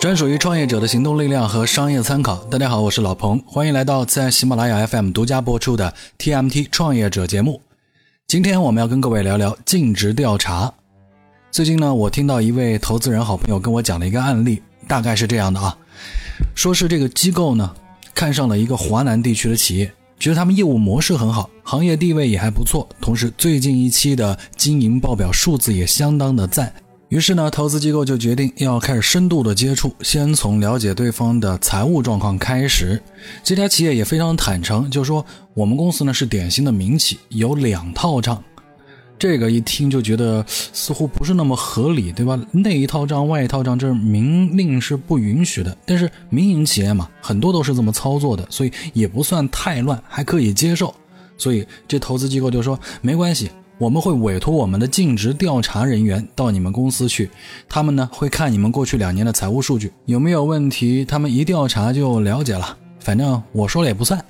专属于创业者的行动力量和商业参考。大家好，我是老彭，欢迎来到在喜马拉雅 FM 独家播出的 TMT 创业者节目。今天我们要跟各位聊聊尽职调查。最近呢，我听到一位投资人好朋友跟我讲了一个案例，大概是这样的啊，说是这个机构呢看上了一个华南地区的企业，觉得他们业务模式很好，行业地位也还不错，同时最近一期的经营报表数字也相当的赞。于是呢，投资机构就决定要开始深度的接触，先从了解对方的财务状况开始。这家企业也非常坦诚，就说我们公司呢是典型的民企，有两套账。这个一听就觉得似乎不是那么合理，对吧？内一套账，外一套账，这明令是不允许的。但是民营企业嘛，很多都是这么操作的，所以也不算太乱，还可以接受。所以这投资机构就说没关系。我们会委托我们的尽职调查人员到你们公司去，他们呢会看你们过去两年的财务数据有没有问题，他们一调查就了解了。反正我说了也不算。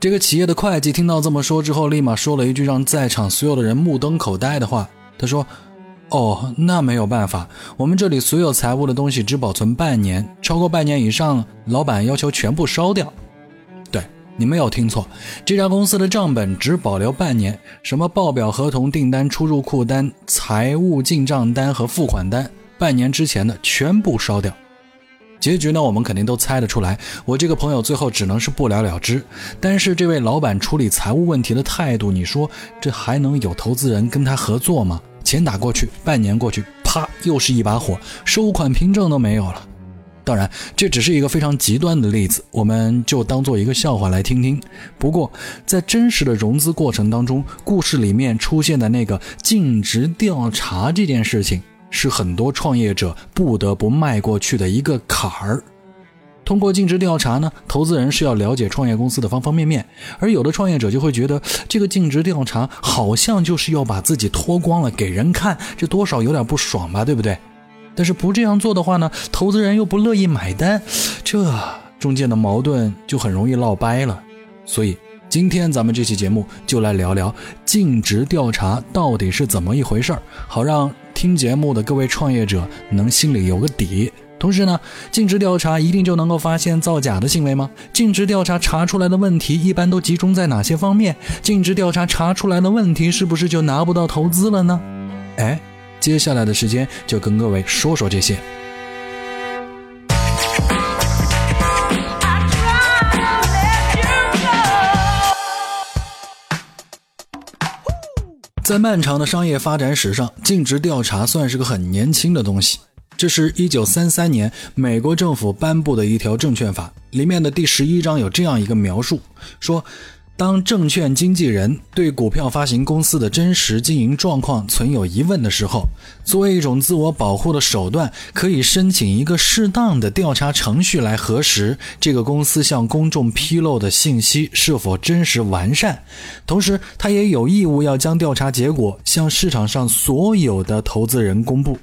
这个企业的会计听到这么说之后，立马说了一句让在场所有的人目瞪口呆的话。他说：“哦，那没有办法，我们这里所有财务的东西只保存半年，超过半年以上，老板要求全部烧掉。”你没有听错，这家公司的账本只保留半年，什么报表、合同、订单、出入库单、财务进账单和付款单，半年之前的全部烧掉。结局呢，我们肯定都猜得出来。我这个朋友最后只能是不了了之。但是这位老板处理财务问题的态度，你说这还能有投资人跟他合作吗？钱打过去，半年过去，啪，又是一把火，收款凭证都没有了。当然，这只是一个非常极端的例子，我们就当做一个笑话来听听。不过，在真实的融资过程当中，故事里面出现的那个尽职调查这件事情，是很多创业者不得不迈过去的一个坎儿。通过尽职调查呢，投资人是要了解创业公司的方方面面，而有的创业者就会觉得，这个尽职调查好像就是要把自己脱光了给人看，这多少有点不爽吧，对不对？但是不这样做的话呢，投资人又不乐意买单，这中间的矛盾就很容易闹掰了。所以今天咱们这期节目就来聊聊尽职调查到底是怎么一回事儿，好让听节目的各位创业者能心里有个底。同时呢，尽职调查一定就能够发现造假的行为吗？尽职调查查出来的问题一般都集中在哪些方面？尽职调查查出来的问题是不是就拿不到投资了呢？哎。接下来的时间就跟各位说说这些。在漫长的商业发展史上，尽职调查算是个很年轻的东西。这是一九三三年美国政府颁布的一条证券法，里面的第十一章有这样一个描述，说。当证券经纪人对股票发行公司的真实经营状况存有疑问的时候，作为一种自我保护的手段，可以申请一个适当的调查程序来核实这个公司向公众披露的信息是否真实完善。同时，他也有义务要将调查结果向市场上所有的投资人公布。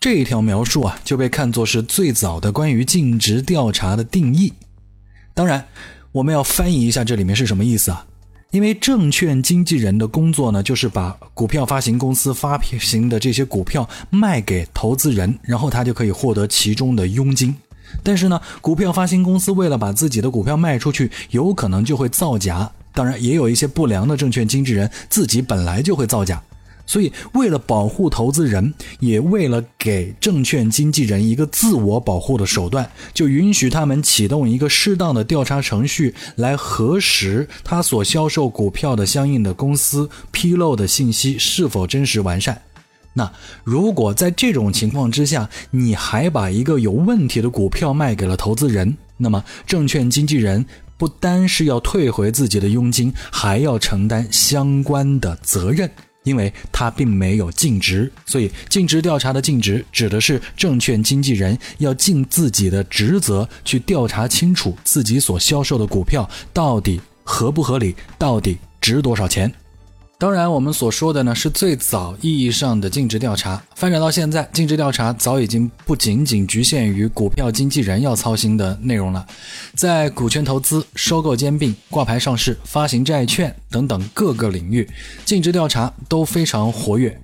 这一条描述啊，就被看作是最早的关于尽职调查的定义。当然。我们要翻译一下这里面是什么意思啊？因为证券经纪人的工作呢，就是把股票发行公司发行的这些股票卖给投资人，然后他就可以获得其中的佣金。但是呢，股票发行公司为了把自己的股票卖出去，有可能就会造假。当然，也有一些不良的证券经纪人自己本来就会造假。所以，为了保护投资人，也为了给证券经纪人一个自我保护的手段，就允许他们启动一个适当的调查程序，来核实他所销售股票的相应的公司披露的信息是否真实完善。那如果在这种情况之下，你还把一个有问题的股票卖给了投资人，那么证券经纪人不单是要退回自己的佣金，还要承担相关的责任。因为他并没有尽职，所以尽职调查的尽职指的是证券经纪人要尽自己的职责去调查清楚自己所销售的股票到底合不合理，到底值多少钱。当然，我们所说的呢是最早意义上的尽职调查。发展到现在，尽职调查早已经不仅仅局限于股票经纪人要操心的内容了，在股权投资、收购兼并、挂牌上市、发行债券等等各个领域，尽职调查都非常活跃。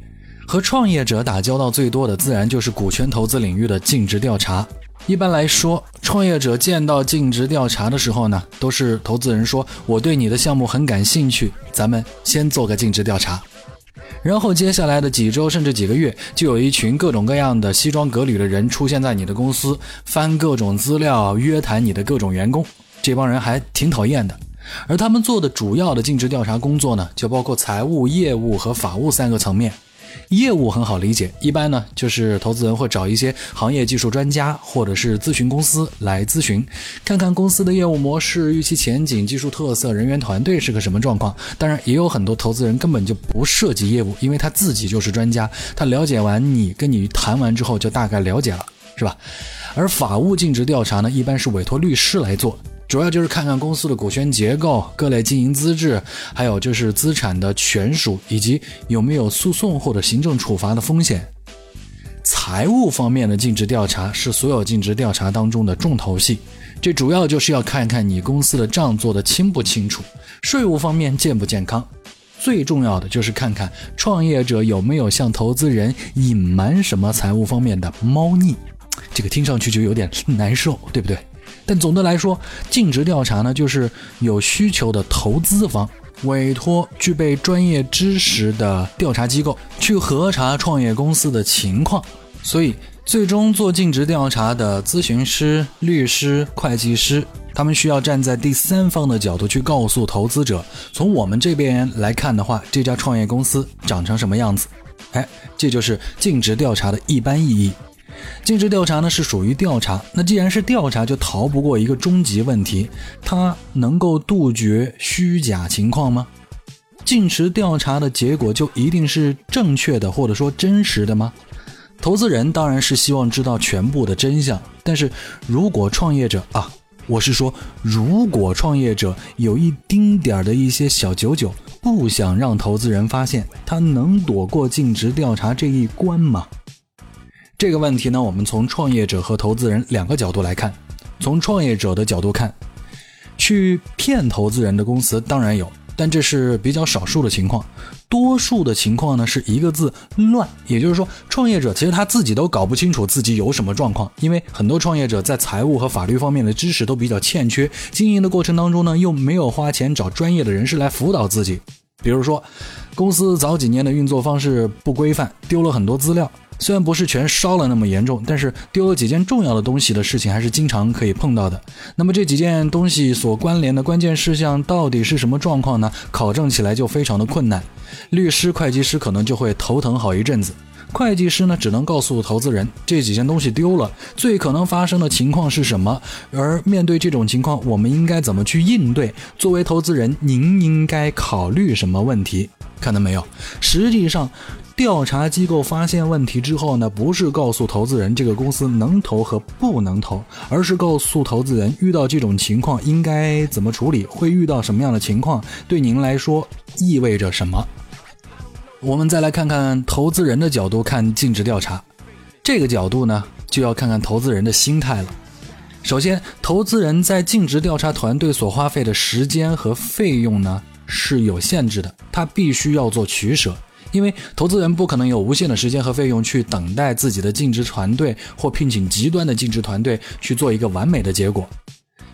和创业者打交道最多的，自然就是股权投资领域的尽职调查。一般来说，创业者见到尽职调查的时候呢，都是投资人说：“我对你的项目很感兴趣，咱们先做个尽职调查。”然后接下来的几周甚至几个月，就有一群各种各样的西装革履的人出现在你的公司，翻各种资料，约谈你的各种员工。这帮人还挺讨厌的。而他们做的主要的尽职调查工作呢，就包括财务、业务和法务三个层面。业务很好理解，一般呢就是投资人会找一些行业技术专家或者是咨询公司来咨询，看看公司的业务模式、预期前景、技术特色、人员团队是个什么状况。当然，也有很多投资人根本就不涉及业务，因为他自己就是专家，他了解完你跟你谈完之后就大概了解了，是吧？而法务尽职调查呢，一般是委托律师来做。主要就是看看公司的股权结构、各类经营资质，还有就是资产的权属，以及有没有诉讼或者行政处罚的风险。财务方面的尽职调查是所有尽职调查当中的重头戏，这主要就是要看看你公司的账做得清不清楚，税务方面健不健康。最重要的就是看看创业者有没有向投资人隐瞒什么财务方面的猫腻。这个听上去就有点难受，对不对？但总的来说，尽职调查呢，就是有需求的投资方委托具备专业知识的调查机构去核查创业公司的情况。所以，最终做尽职调查的咨询师、律师、会计师，他们需要站在第三方的角度去告诉投资者，从我们这边来看的话，这家创业公司长成什么样子。哎，这就是尽职调查的一般意义。尽职调查呢是属于调查，那既然是调查，就逃不过一个终极问题：它能够杜绝虚假情况吗？尽职调查的结果就一定是正确的，或者说真实的吗？投资人当然是希望知道全部的真相，但是如果创业者啊，我是说，如果创业者有一丁点儿的一些小九九，不想让投资人发现，他能躲过尽职调查这一关吗？这个问题呢，我们从创业者和投资人两个角度来看。从创业者的角度看，去骗投资人的公司当然有，但这是比较少数的情况。多数的情况呢，是一个字乱。也就是说，创业者其实他自己都搞不清楚自己有什么状况，因为很多创业者在财务和法律方面的知识都比较欠缺，经营的过程当中呢，又没有花钱找专业的人士来辅导自己。比如说，公司早几年的运作方式不规范，丢了很多资料。虽然不是全烧了那么严重，但是丢了几件重要的东西的事情还是经常可以碰到的。那么这几件东西所关联的关键事项到底是什么状况呢？考证起来就非常的困难，律师、会计师可能就会头疼好一阵子。会计师呢，只能告诉投资人这几件东西丢了，最可能发生的情况是什么，而面对这种情况，我们应该怎么去应对？作为投资人，您应该考虑什么问题？看到没有？实际上。调查机构发现问题之后呢，不是告诉投资人这个公司能投和不能投，而是告诉投资人遇到这种情况应该怎么处理，会遇到什么样的情况，对您来说意味着什么。我们再来看看投资人的角度看尽职调查，这个角度呢，就要看看投资人的心态了。首先，投资人在尽职调查团队所花费的时间和费用呢是有限制的，他必须要做取舍。因为投资人不可能有无限的时间和费用去等待自己的尽职团队或聘请极端的尽职团队去做一个完美的结果。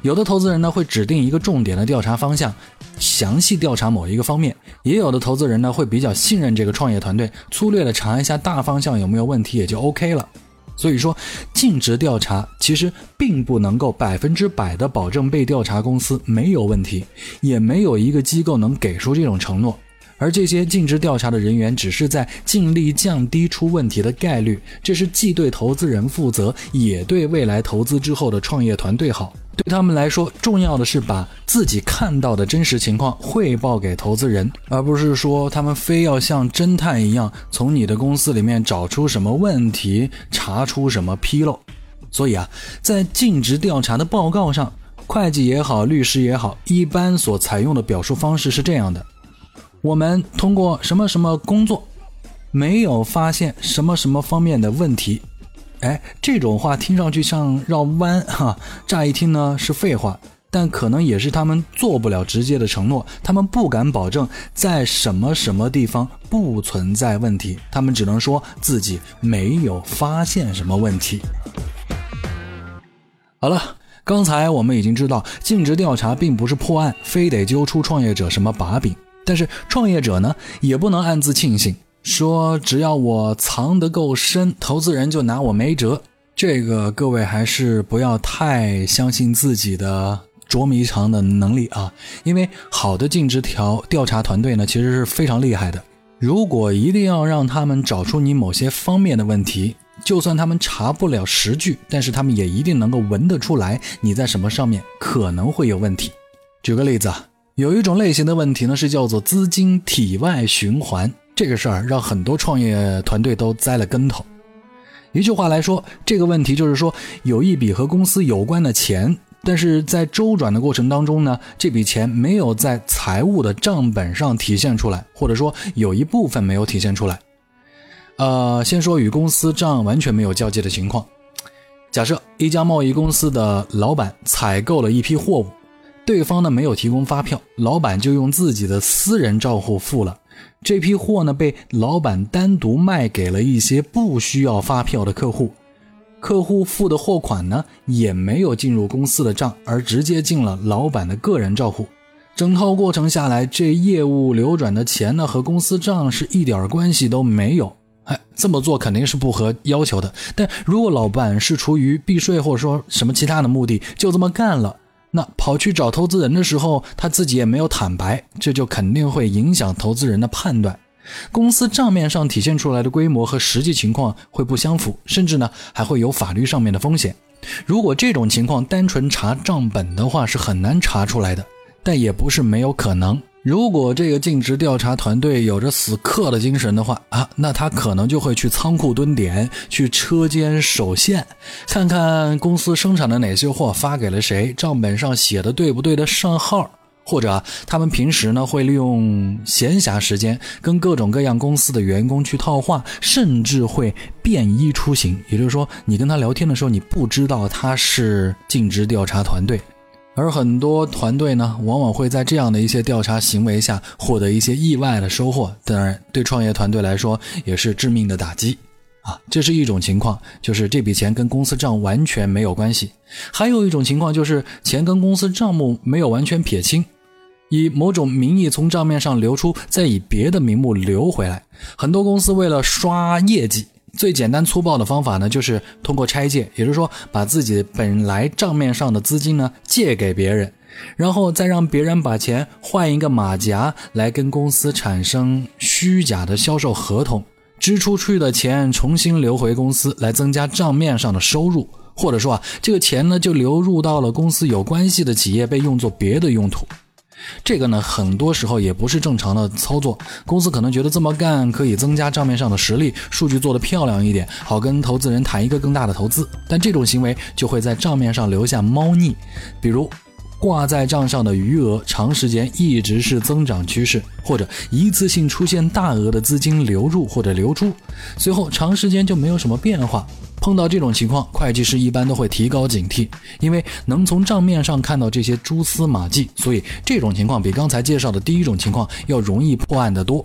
有的投资人呢会指定一个重点的调查方向，详细调查某一个方面；也有的投资人呢会比较信任这个创业团队，粗略的查一下大方向有没有问题也就 OK 了。所以说，尽职调查其实并不能够百分之百的保证被调查公司没有问题，也没有一个机构能给出这种承诺。而这些尽职调查的人员只是在尽力降低出问题的概率，这是既对投资人负责，也对未来投资之后的创业团队好。对他们来说，重要的是把自己看到的真实情况汇报给投资人，而不是说他们非要像侦探一样从你的公司里面找出什么问题，查出什么纰漏。所以啊，在尽职调查的报告上，会计也好，律师也好，一般所采用的表述方式是这样的。我们通过什么什么工作，没有发现什么什么方面的问题。哎，这种话听上去像绕弯哈，乍一听呢是废话，但可能也是他们做不了直接的承诺，他们不敢保证在什么什么地方不存在问题，他们只能说自己没有发现什么问题。好了，刚才我们已经知道，尽职调查并不是破案，非得揪出创业者什么把柄，但是创业者呢，也不能暗自庆幸，说只要我藏得够深，投资人就拿我没辙。这个各位还是不要太相信自己的。捉迷藏的能力啊，因为好的尽职调调查团队呢，其实是非常厉害的。如果一定要让他们找出你某些方面的问题，就算他们查不了实据，但是他们也一定能够闻得出来你在什么上面可能会有问题。举个例子啊，有一种类型的问题呢，是叫做资金体外循环，这个事儿让很多创业团队都栽了跟头。一句话来说，这个问题就是说，有一笔和公司有关的钱。但是在周转的过程当中呢，这笔钱没有在财务的账本上体现出来，或者说有一部分没有体现出来。呃，先说与公司账完全没有交接的情况。假设一家贸易公司的老板采购了一批货物，对方呢没有提供发票，老板就用自己的私人账户付了。这批货呢被老板单独卖给了一些不需要发票的客户。客户付的货款呢，也没有进入公司的账，而直接进了老板的个人账户。整套过程下来，这业务流转的钱呢，和公司账是一点关系都没有。哎，这么做肯定是不合要求的。但如果老板是出于避税或者说什么其他的目的，就这么干了，那跑去找投资人的时候，他自己也没有坦白，这就肯定会影响投资人的判断。公司账面上体现出来的规模和实际情况会不相符，甚至呢还会有法律上面的风险。如果这种情况单纯查账本的话是很难查出来的，但也不是没有可能。如果这个尽职调查团队有着死磕的精神的话啊，那他可能就会去仓库蹲点，去车间守线，看看公司生产的哪些货发给了谁，账本上写的对不对的上号。或者他们平时呢会利用闲暇时间跟各种各样公司的员工去套话，甚至会便衣出行。也就是说，你跟他聊天的时候，你不知道他是尽职调查团队，而很多团队呢，往往会在这样的一些调查行为下获得一些意外的收获。当然，对创业团队来说也是致命的打击啊。这是一种情况，就是这笔钱跟公司账完全没有关系；还有一种情况就是钱跟公司账目没有完全撇清。以某种名义从账面上流出，再以别的名目流回来。很多公司为了刷业绩，最简单粗暴的方法呢，就是通过拆借，也就是说，把自己本来账面上的资金呢借给别人，然后再让别人把钱换一个马甲，来跟公司产生虚假的销售合同，支出去的钱重新流回公司，来增加账面上的收入，或者说啊，这个钱呢就流入到了公司有关系的企业，被用作别的用途。这个呢，很多时候也不是正常的操作。公司可能觉得这么干可以增加账面上的实力，数据做得漂亮一点，好跟投资人谈一个更大的投资。但这种行为就会在账面上留下猫腻，比如挂在账上的余额长时间一直是增长趋势，或者一次性出现大额的资金流入或者流出，随后长时间就没有什么变化。碰到这种情况，会计师一般都会提高警惕，因为能从账面上看到这些蛛丝马迹，所以这种情况比刚才介绍的第一种情况要容易破案得多。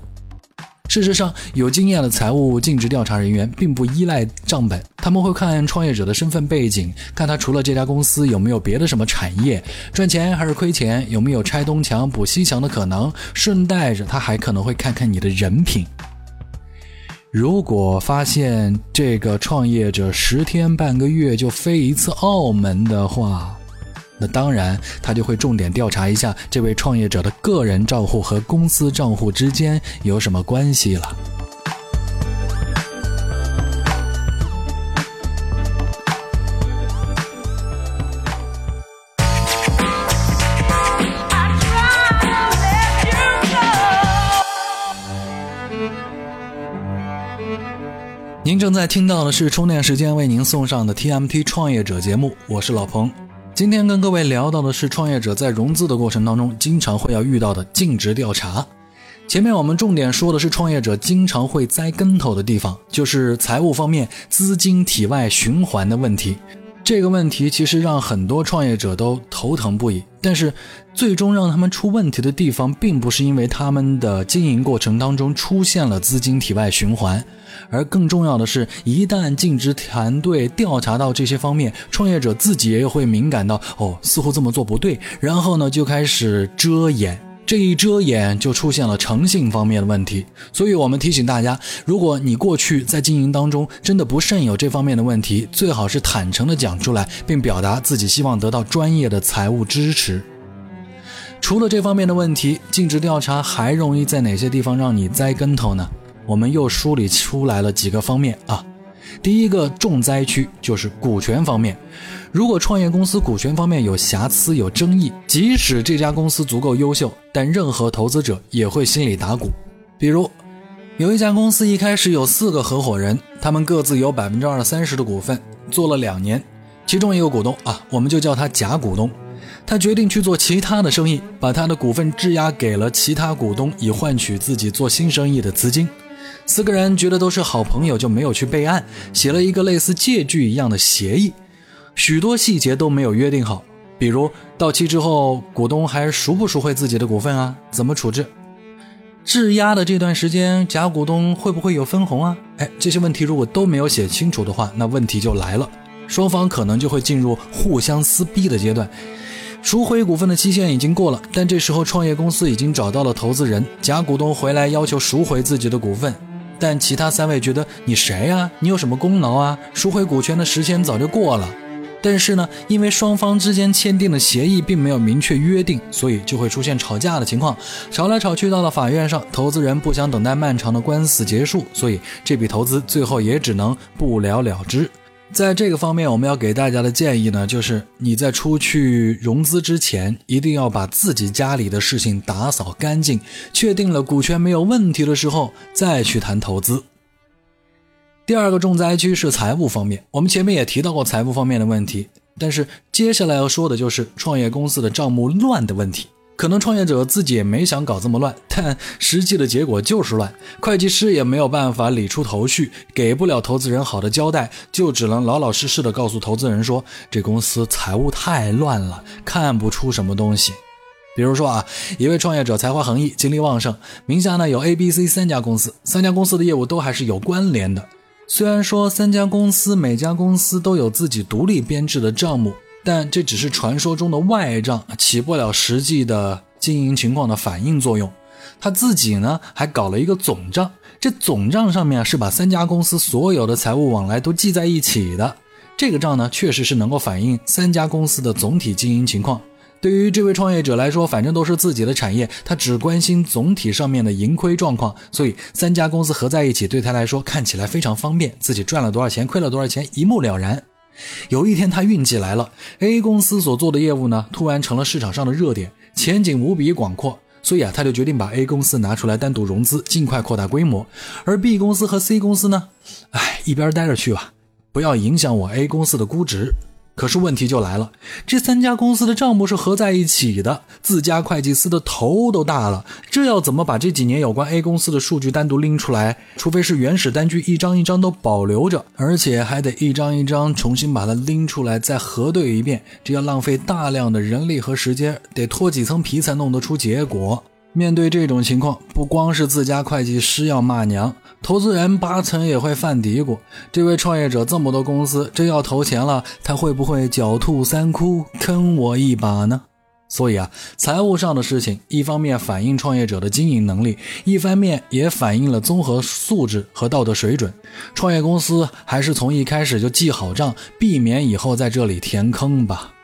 事实上，有经验的财务尽职调查人员并不依赖账本，他们会看创业者的身份背景，看他除了这家公司有没有别的什么产业，赚钱还是亏钱，有没有拆东墙补西墙的可能，顺带着他还可能会看看你的人品。如果发现这个创业者十天半个月就飞一次澳门的话，那当然他就会重点调查一下这位创业者的个人账户和公司账户之间有什么关系了。您正在听到的是充电时间为您送上的 TMT 创业者节目，我是老彭。今天跟各位聊到的是创业者在融资的过程当中经常会要遇到的尽职调查。前面我们重点说的是创业者经常会栽跟头的地方，就是财务方面资金体外循环的问题。这个问题其实让很多创业者都头疼不已，但是最终让他们出问题的地方，并不是因为他们的经营过程当中出现了资金体外循环，而更重要的是，一旦尽职团队调查到这些方面，创业者自己也会敏感到，哦，似乎这么做不对，然后呢就开始遮掩。这一遮掩就出现了诚信方面的问题，所以我们提醒大家，如果你过去在经营当中真的不慎有这方面的问题，最好是坦诚的讲出来，并表达自己希望得到专业的财务支持。除了这方面的问题，尽职调查还容易在哪些地方让你栽跟头呢？我们又梳理出来了几个方面啊。第一个重灾区就是股权方面。如果创业公司股权方面有瑕疵、有争议，即使这家公司足够优秀，但任何投资者也会心里打鼓。比如，有一家公司一开始有四个合伙人，他们各自有百分之二三十的股份，做了两年，其中一个股东啊，我们就叫他假股东，他决定去做其他的生意，把他的股份质押给了其他股东，以换取自己做新生意的资金。四个人觉得都是好朋友，就没有去备案，写了一个类似借据一样的协议，许多细节都没有约定好，比如到期之后股东还赎不赎回自己的股份啊？怎么处置？质押的这段时间，假股东会不会有分红啊？哎，这些问题如果都没有写清楚的话，那问题就来了，双方可能就会进入互相撕逼的阶段。赎回股份的期限已经过了，但这时候创业公司已经找到了投资人，甲股东回来要求赎回自己的股份。但其他三位觉得你谁呀？你有什么功劳啊？赎回股权的时间早就过了。但是呢，因为双方之间签订的协议并没有明确约定，所以就会出现吵架的情况。吵来吵去到了法院上，投资人不想等待漫长的官司结束，所以这笔投资最后也只能不了了之。在这个方面，我们要给大家的建议呢，就是你在出去融资之前，一定要把自己家里的事情打扫干净，确定了股权没有问题的时候，再去谈投资。第二个重灾区是财务方面，我们前面也提到过财务方面的问题，但是接下来要说的就是创业公司的账目乱的问题。可能创业者自己也没想搞这么乱，但实际的结果就是乱。会计师也没有办法理出头绪，给不了投资人好的交代，就只能老老实实的告诉投资人说：“这公司财务太乱了，看不出什么东西。”比如说啊，一位创业者才华横溢，精力旺盛，名下呢有 A、B、C 三家公司，三家公司的业务都还是有关联的。虽然说三家公司每家公司都有自己独立编制的账目。但这只是传说中的外账，起不了实际的经营情况的反应作用。他自己呢，还搞了一个总账，这总账上面是把三家公司所有的财务往来都记在一起的。这个账呢，确实是能够反映三家公司的总体经营情况。对于这位创业者来说，反正都是自己的产业，他只关心总体上面的盈亏状况，所以三家公司合在一起对他来说看起来非常方便，自己赚了多少钱，亏了多少钱，一目了然。有一天，他运气来了，A 公司所做的业务呢，突然成了市场上的热点，前景无比广阔，所以啊，他就决定把 A 公司拿出来单独融资，尽快扩大规模。而 B 公司和 C 公司呢，哎，一边待着去吧，不要影响我 A 公司的估值。可是问题就来了，这三家公司的账目是合在一起的，自家会计师的头都大了，这要怎么把这几年有关 A 公司的数据单独拎出来？除非是原始单据一张一张都保留着，而且还得一张一张重新把它拎出来再核对一遍，这要浪费大量的人力和时间，得脱几层皮才弄得出结果。面对这种情况，不光是自家会计师要骂娘，投资人八成也会犯嘀咕：这位创业者这么多公司，真要投钱了，他会不会狡兔三窟坑我一把呢？所以啊，财务上的事情，一方面反映创业者的经营能力，一方面也反映了综合素质和道德水准。创业公司还是从一开始就记好账，避免以后在这里填坑吧。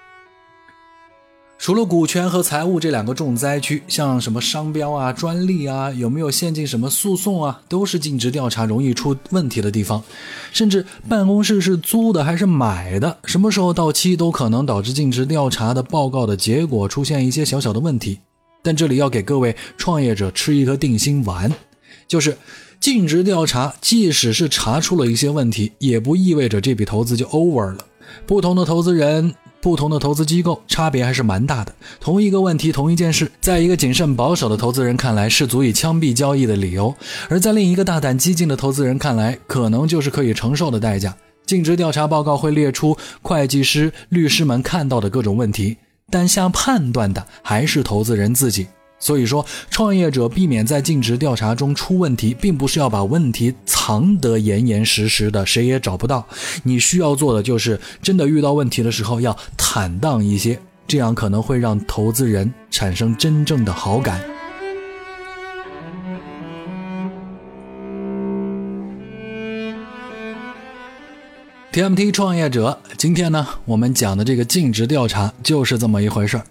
除了股权和财务这两个重灾区，像什么商标啊、专利啊，有没有陷进什么诉讼啊，都是尽职调查容易出问题的地方。甚至办公室是租的还是买的，什么时候到期都可能导致尽职调查的报告的结果出现一些小小的问题。但这里要给各位创业者吃一颗定心丸，就是尽职调查，即使是查出了一些问题，也不意味着这笔投资就 over 了。不同的投资人。不同的投资机构差别还是蛮大的。同一个问题，同一件事，在一个谨慎保守的投资人看来是足以枪毙交易的理由，而在另一个大胆激进的投资人看来，可能就是可以承受的代价。尽职调查报告会列出会计师、律师们看到的各种问题，但下判断的还是投资人自己。所以说，创业者避免在尽职调查中出问题，并不是要把问题藏得严严实实的，谁也找不到。你需要做的就是，真的遇到问题的时候要坦荡一些，这样可能会让投资人产生真正的好感。TMT 创业者，今天呢，我们讲的这个尽职调查就是这么一回事儿。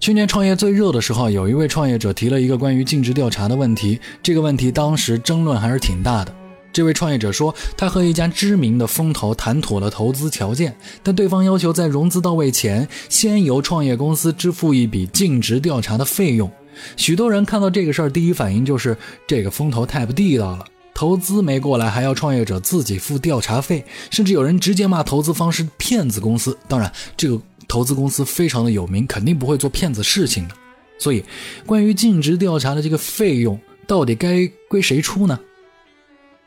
去年创业最热的时候，有一位创业者提了一个关于尽职调查的问题。这个问题当时争论还是挺大的。这位创业者说，他和一家知名的风投谈妥了投资条件，但对方要求在融资到位前，先由创业公司支付一笔尽职调查的费用。许多人看到这个事儿，第一反应就是这个风投太不地道了，投资没过来还要创业者自己付调查费，甚至有人直接骂投资方是骗子公司。当然，这个。投资公司非常的有名，肯定不会做骗子事情的。所以，关于尽职调查的这个费用，到底该归谁出呢？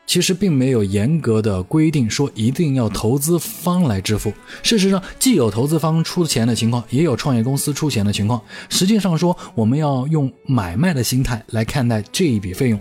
其实并没有严格的规定说一定要投资方来支付。事实上，既有投资方出钱的情况，也有创业公司出钱的情况。实际上说，我们要用买卖的心态来看待这一笔费用。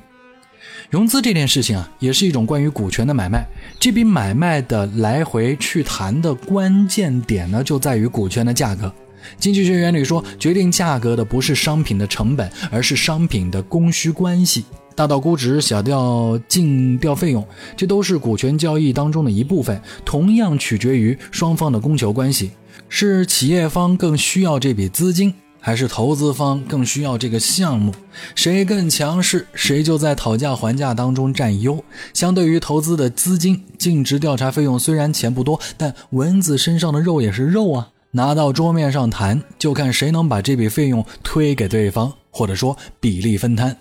融资这件事情啊，也是一种关于股权的买卖。这笔买卖的来回去谈的关键点呢，就在于股权的价格。经济学原理说，决定价格的不是商品的成本，而是商品的供需关系。大到估值，小到尽调费用，这都是股权交易当中的一部分，同样取决于双方的供求关系。是企业方更需要这笔资金？还是投资方更需要这个项目，谁更强势，谁就在讨价还价当中占优。相对于投资的资金，尽职调查费用虽然钱不多，但蚊子身上的肉也是肉啊，拿到桌面上谈，就看谁能把这笔费用推给对方，或者说比例分摊。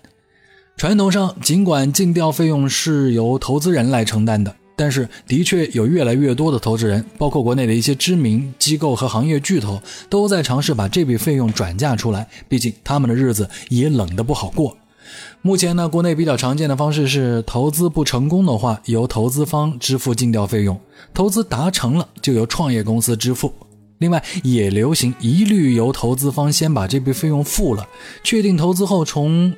传统上，尽管尽调费用是由投资人来承担的。但是，的确有越来越多的投资人，包括国内的一些知名机构和行业巨头，都在尝试把这笔费用转嫁出来。毕竟他们的日子也冷得不好过。目前呢，国内比较常见的方式是，投资不成功的话，由投资方支付尽调费用；投资达成了，就由创业公司支付。另外，也流行一律由投资方先把这笔费用付了，确定投资后从。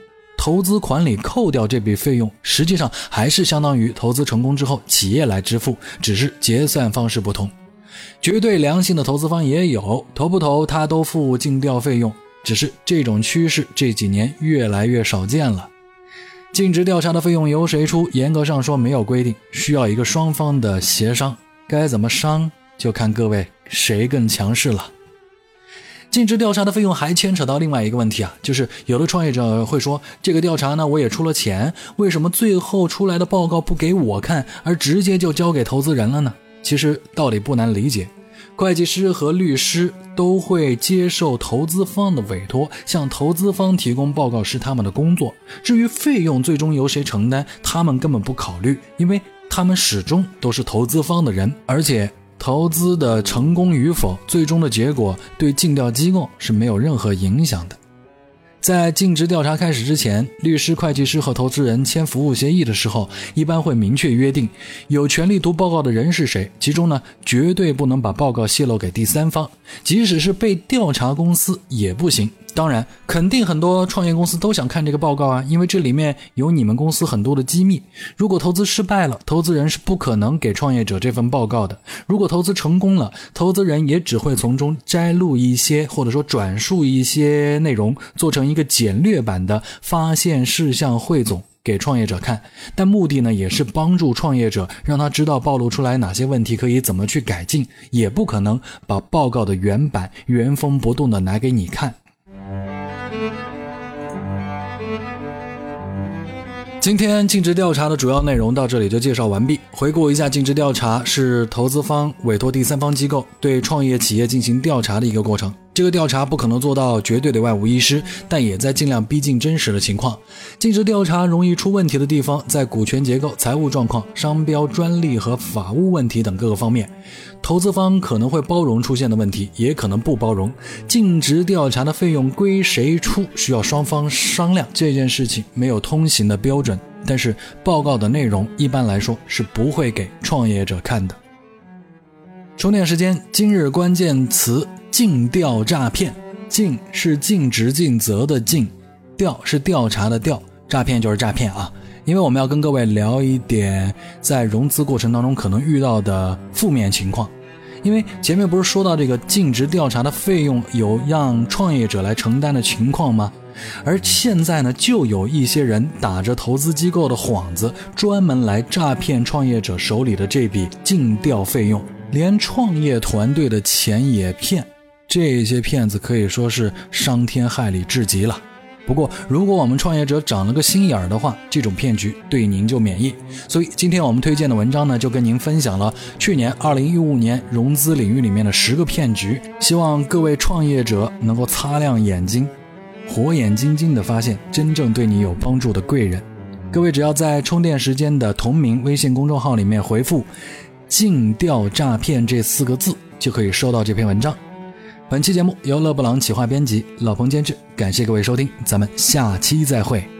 投资款里扣掉这笔费用，实际上还是相当于投资成功之后企业来支付，只是结算方式不同。绝对良性的投资方也有，投不投他都付尽调费用，只是这种趋势这几年越来越少见了。尽职调查的费用由谁出？严格上说没有规定，需要一个双方的协商。该怎么商，就看各位谁更强势了。尽职调查的费用还牵扯到另外一个问题啊，就是有的创业者会说，这个调查呢我也出了钱，为什么最后出来的报告不给我看，而直接就交给投资人了呢？其实道理不难理解，会计师和律师都会接受投资方的委托，向投资方提供报告是他们的工作。至于费用最终由谁承担，他们根本不考虑，因为他们始终都是投资方的人，而且。投资的成功与否，最终的结果对尽调机构是没有任何影响的。在尽职调查开始之前，律师、会计师和投资人签服务协议的时候，一般会明确约定，有权利读报告的人是谁，其中呢，绝对不能把报告泄露给第三方，即使是被调查公司也不行。当然，肯定很多创业公司都想看这个报告啊，因为这里面有你们公司很多的机密。如果投资失败了，投资人是不可能给创业者这份报告的；如果投资成功了，投资人也只会从中摘录一些，或者说转述一些内容，做成一个简略版的发现事项汇总给创业者看。但目的呢，也是帮助创业者，让他知道暴露出来哪些问题可以怎么去改进。也不可能把报告的原版原封不动的拿给你看。今天尽职调查的主要内容到这里就介绍完毕。回顾一下，尽职调查是投资方委托第三方机构对创业企业进行调查的一个过程。这个调查不可能做到绝对的万无一失，但也在尽量逼近真实的情况。尽职调查容易出问题的地方在股权结构、财务状况、商标、专利和法务问题等各个方面。投资方可能会包容出现的问题，也可能不包容。尽职调查的费用归谁出，需要双方商量。这件事情没有通行的标准，但是报告的内容一般来说是不会给创业者看的。充电时间今日关键词：尽调诈骗。尽是尽职尽责的尽，调是调查的调，诈骗就是诈骗啊。因为我们要跟各位聊一点在融资过程当中可能遇到的负面情况。因为前面不是说到这个尽职调查的费用有让创业者来承担的情况吗？而现在呢，就有一些人打着投资机构的幌子，专门来诈骗创业者手里的这笔尽调费用，连创业团队的钱也骗。这些骗子可以说是伤天害理至极了。不过，如果我们创业者长了个心眼儿的话，这种骗局对您就免疫。所以，今天我们推荐的文章呢，就跟您分享了去年二零一五年融资领域里面的十个骗局，希望各位创业者能够擦亮眼睛。火眼金睛的发现真正对你有帮助的贵人。各位只要在充电时间的同名微信公众号里面回复“尽调诈骗”这四个字，就可以收到这篇文章。本期节目由勒布朗企划编辑，老彭监制。感谢各位收听，咱们下期再会。